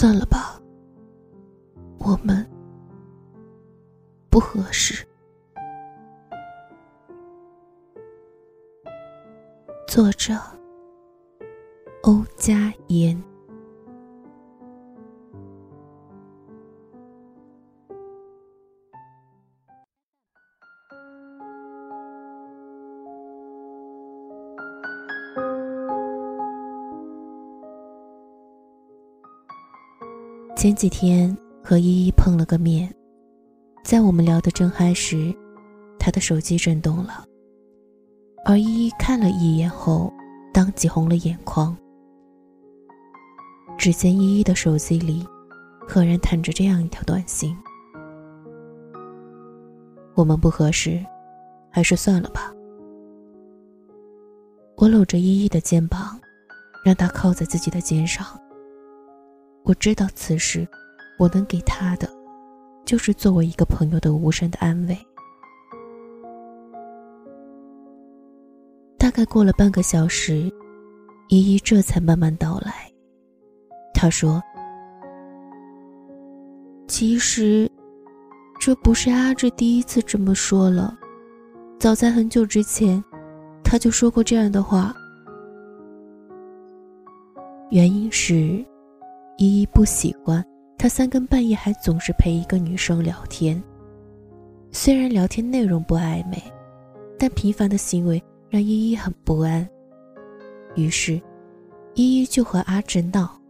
算了吧，我们不合适。作者：欧佳言。前几天和依依碰了个面，在我们聊得正嗨时，他的手机震动了。而依依看了一眼后，当即红了眼眶。只见依依的手机里，赫然弹着这样一条短信：“我们不合适，还是算了吧。”我搂着依依的肩膀，让她靠在自己的肩上。我知道此时，我能给他的，就是作为一个朋友的无声的安慰。大概过了半个小时，依依这才慢慢到来。她说：“其实，这不是阿志第一次这么说了，早在很久之前，他就说过这样的话。原因是。”依依不喜欢他三更半夜还总是陪一个女生聊天。虽然聊天内容不暧昧，但频繁的行为让依依很不安。于是，依依就和阿志闹。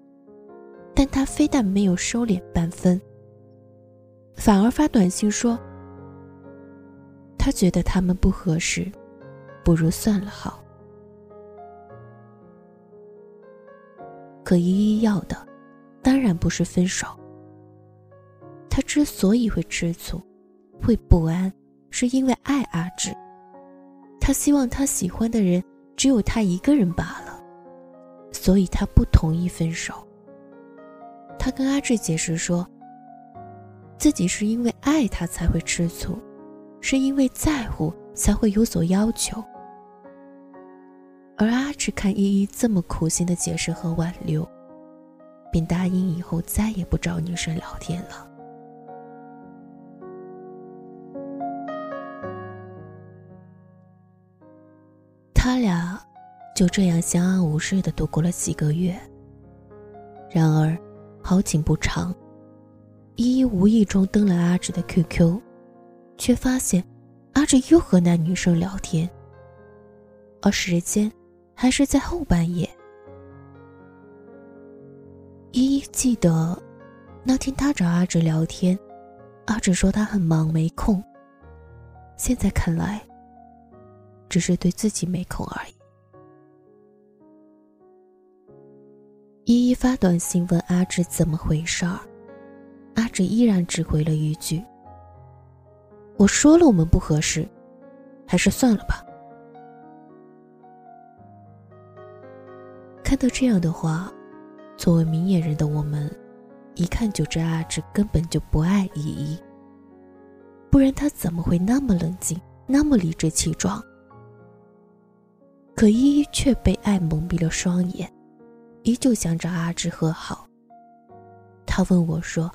但他非但没有收敛半分，反而发短信说：“他觉得他们不合适，不如算了好。”可依依要的。当然不是分手。他之所以会吃醋，会不安，是因为爱阿志。他希望他喜欢的人只有他一个人罢了，所以他不同意分手。他跟阿志解释说，自己是因为爱他才会吃醋，是因为在乎才会有所要求。而阿志看依依这么苦心的解释和挽留。便答应以后再也不找女生聊天了。他俩就这样相安无事的度过了几个月。然而，好景不长，依依无意中登了阿志的 QQ，却发现阿志又和那女生聊天，而时间还是在后半夜。依依记得，那天他找阿志聊天，阿志说他很忙没空。现在看来，只是对自己没空而已。依依发短信问阿志怎么回事儿，阿志依然只回了一句：“我说了我们不合适，还是算了吧。”看到这样的话。作为明眼人的我们，一看就知阿志根本就不爱依依。不然他怎么会那么冷静，那么理直气壮？可依依却被爱蒙蔽了双眼，依旧想找阿志和好。他问我说：“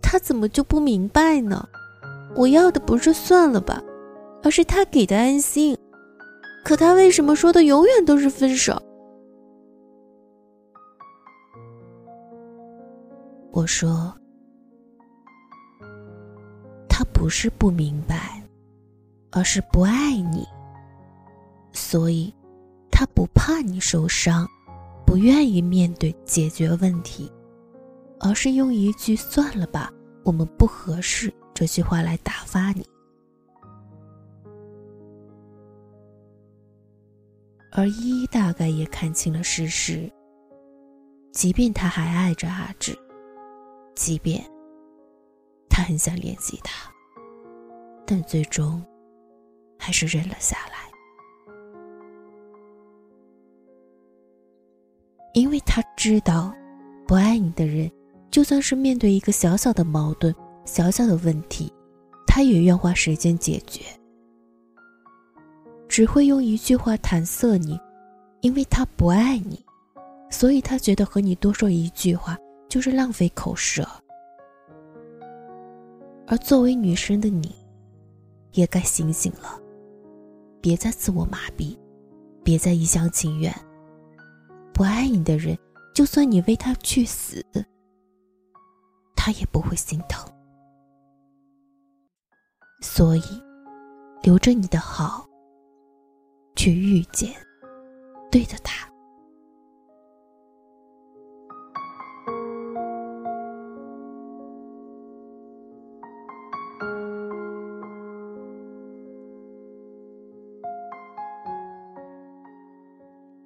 他怎么就不明白呢？我要的不是算了吧，而是他给的安心。可他为什么说的永远都是分手？”我说：“他不是不明白，而是不爱你。所以，他不怕你受伤，不愿意面对解决问题，而是用一句‘算了吧，我们不合适’这句话来打发你。而依依大概也看清了事实，即便他还爱着阿志。”即便他很想联系他，但最终还是忍了下来，因为他知道，不爱你的人，就算是面对一个小小的矛盾、小小的问题，他也愿花时间解决，只会用一句话搪塞你，因为他不爱你，所以他觉得和你多说一句话就是浪费口舌。而作为女生的你，也该醒醒了，别再自我麻痹，别再一厢情愿。不爱你的人，就算你为他去死，他也不会心疼。所以，留着你的好，去遇见对的他。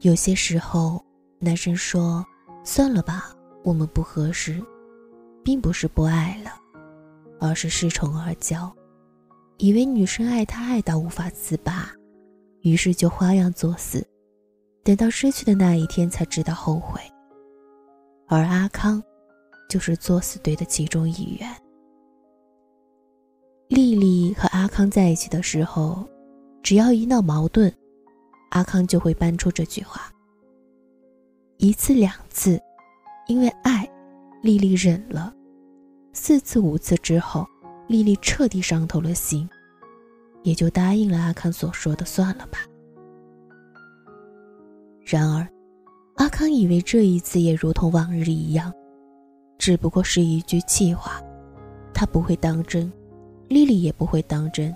有些时候，男生说：“算了吧，我们不合适，并不是不爱了，而是恃宠而骄，以为女生爱他爱到无法自拔，于是就花样作死，等到失去的那一天才知道后悔。”而阿康，就是作死队的其中一员。丽丽和阿康在一起的时候，只要一闹矛盾。阿康就会搬出这句话。一次两次，因为爱，丽丽忍了；四次五次之后，丽丽彻底伤透了心，也就答应了阿康所说的“算了吧”。然而，阿康以为这一次也如同往日一样，只不过是一句气话，他不会当真，丽丽也不会当真。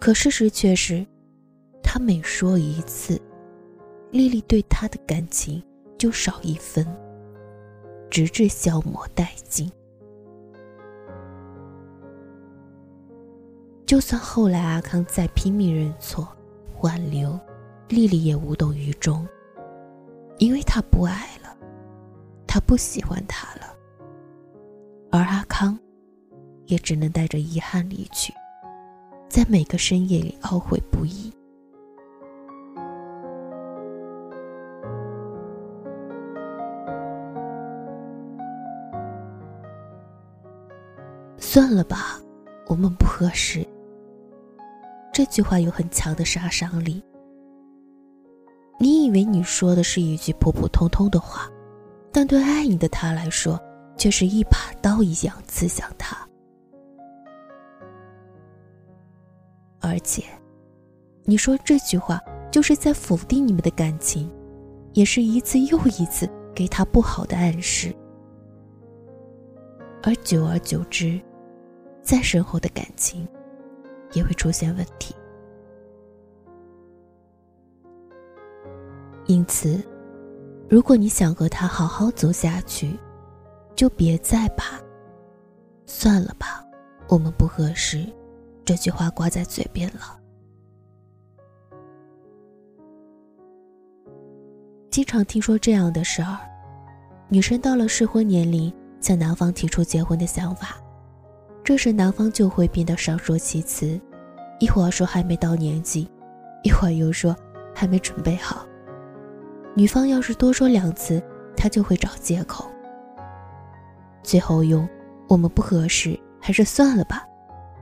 可事实却是。他每说一次，丽丽对他的感情就少一分，直至消磨殆尽。就算后来阿康再拼命认错、挽留，丽丽也无动于衷，因为他不爱了，他不喜欢他了。而阿康，也只能带着遗憾离去，在每个深夜里懊悔不已。算了吧，我们不合适。这句话有很强的杀伤力。你以为你说的是一句普普通通的话，但对爱你的他来说，却是一把刀一样刺向他。而且，你说这句话就是在否定你们的感情，也是一次又一次给他不好的暗示。而久而久之，再深厚的感情，也会出现问题。因此，如果你想和他好好走下去，就别再把“算了吧，我们不合适”这句话挂在嘴边了。经常听说这样的事儿：女生到了适婚年龄，向男方提出结婚的想法。这时，男方就会变得少说其词，一会儿说还没到年纪，一会儿又说还没准备好。女方要是多说两次，他就会找借口，最后用“我们不合适，还是算了吧”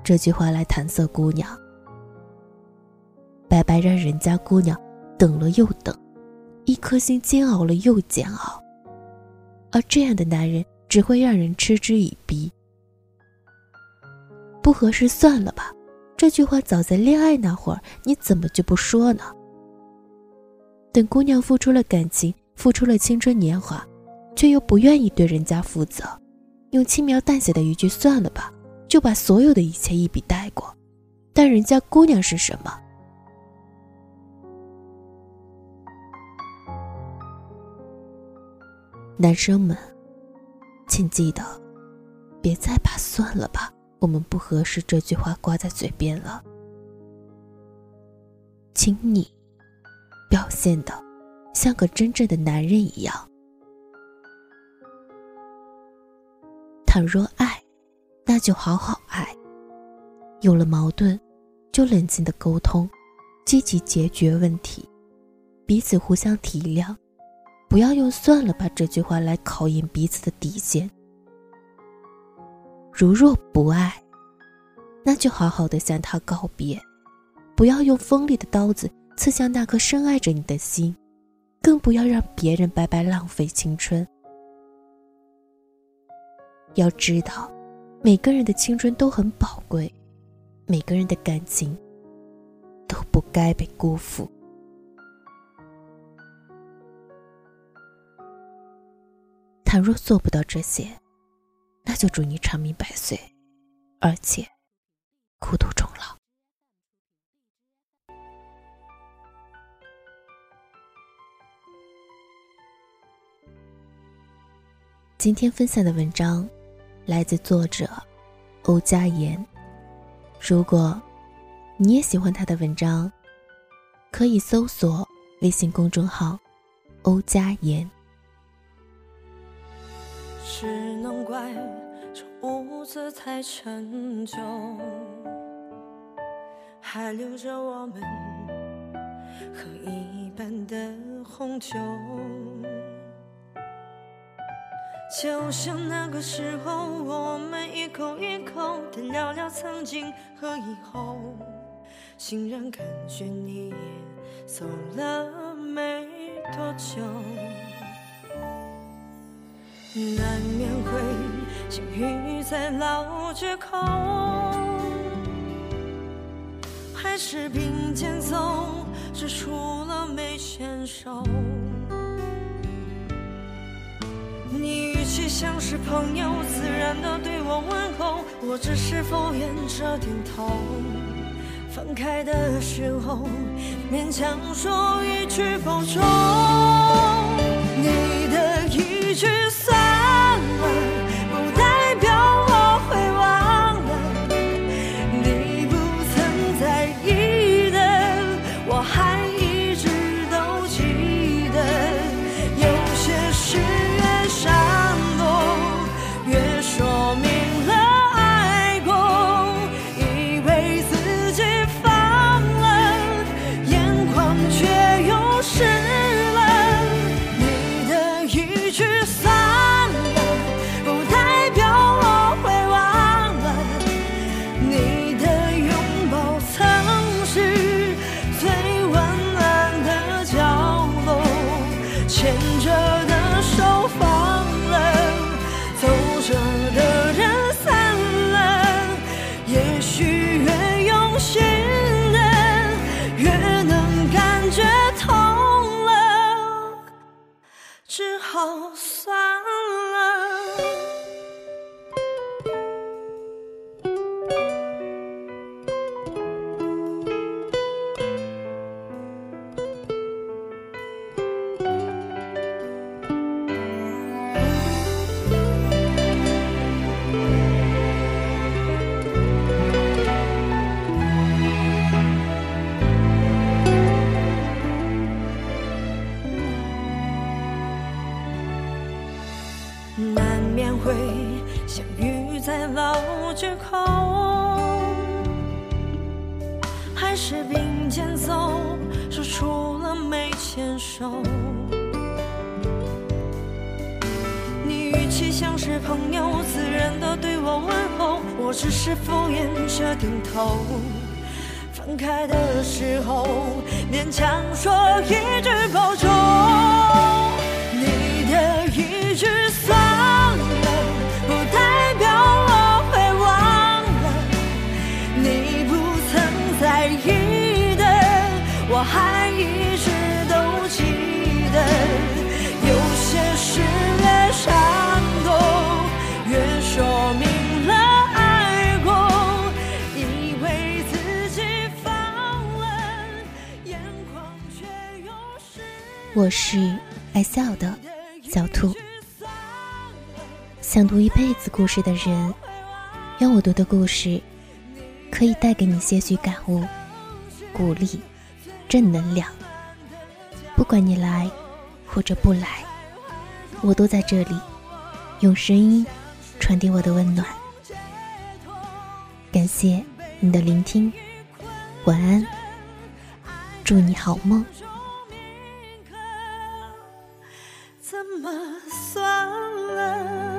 这句话来搪塞姑娘，白白让人家姑娘等了又等，一颗心煎熬了又煎熬，而这样的男人只会让人嗤之以鼻。不合适，算了吧。这句话早在恋爱那会儿，你怎么就不说呢？等姑娘付出了感情，付出了青春年华，却又不愿意对人家负责，用轻描淡写的一句“算了吧”，就把所有的一切一笔带过。但人家姑娘是什么？男生们，请记得，别再把“算了吧”。我们不合适这句话挂在嘴边了，请你表现的像个真正的男人一样。倘若爱，那就好好爱。有了矛盾，就冷静的沟通，积极解决问题，彼此互相体谅，不要用“算了吧”这句话来考验彼此的底线。如若不爱，那就好好的向他告别，不要用锋利的刀子刺向那颗深爱着你的心，更不要让别人白白浪费青春。要知道，每个人的青春都很宝贵，每个人的感情都不该被辜负。倘若做不到这些，那就祝你长命百岁，而且孤独终老。今天分享的文章来自作者欧佳言。如果你也喜欢他的文章，可以搜索微信公众号“欧佳言”。只能怪这屋子太陈旧，还留着我们喝一半的红酒。就像那个时候，我们一口一口的聊聊曾经和以后，竟然感觉你也走了没多久。难免会相遇在老街口，还是并肩走，只除了没牵手。你语气像是朋友，自然的对我问候，我只是敷衍着点头。分开的时候，勉强说一句保重。你的一句难免会相遇在老街口，还是并肩走？说出了没牵手。你语气像是朋友，自然的对我问候，我只是敷衍着点头。分开的时候，勉强说一句保重。我是爱笑的小兔，想读一辈子故事的人，愿我读的故事可以带给你些许感悟、鼓励、正能量。不管你来或者不来，我都在这里，用声音传递我的温暖。感谢你的聆听，晚安，祝你好梦。怎么算了？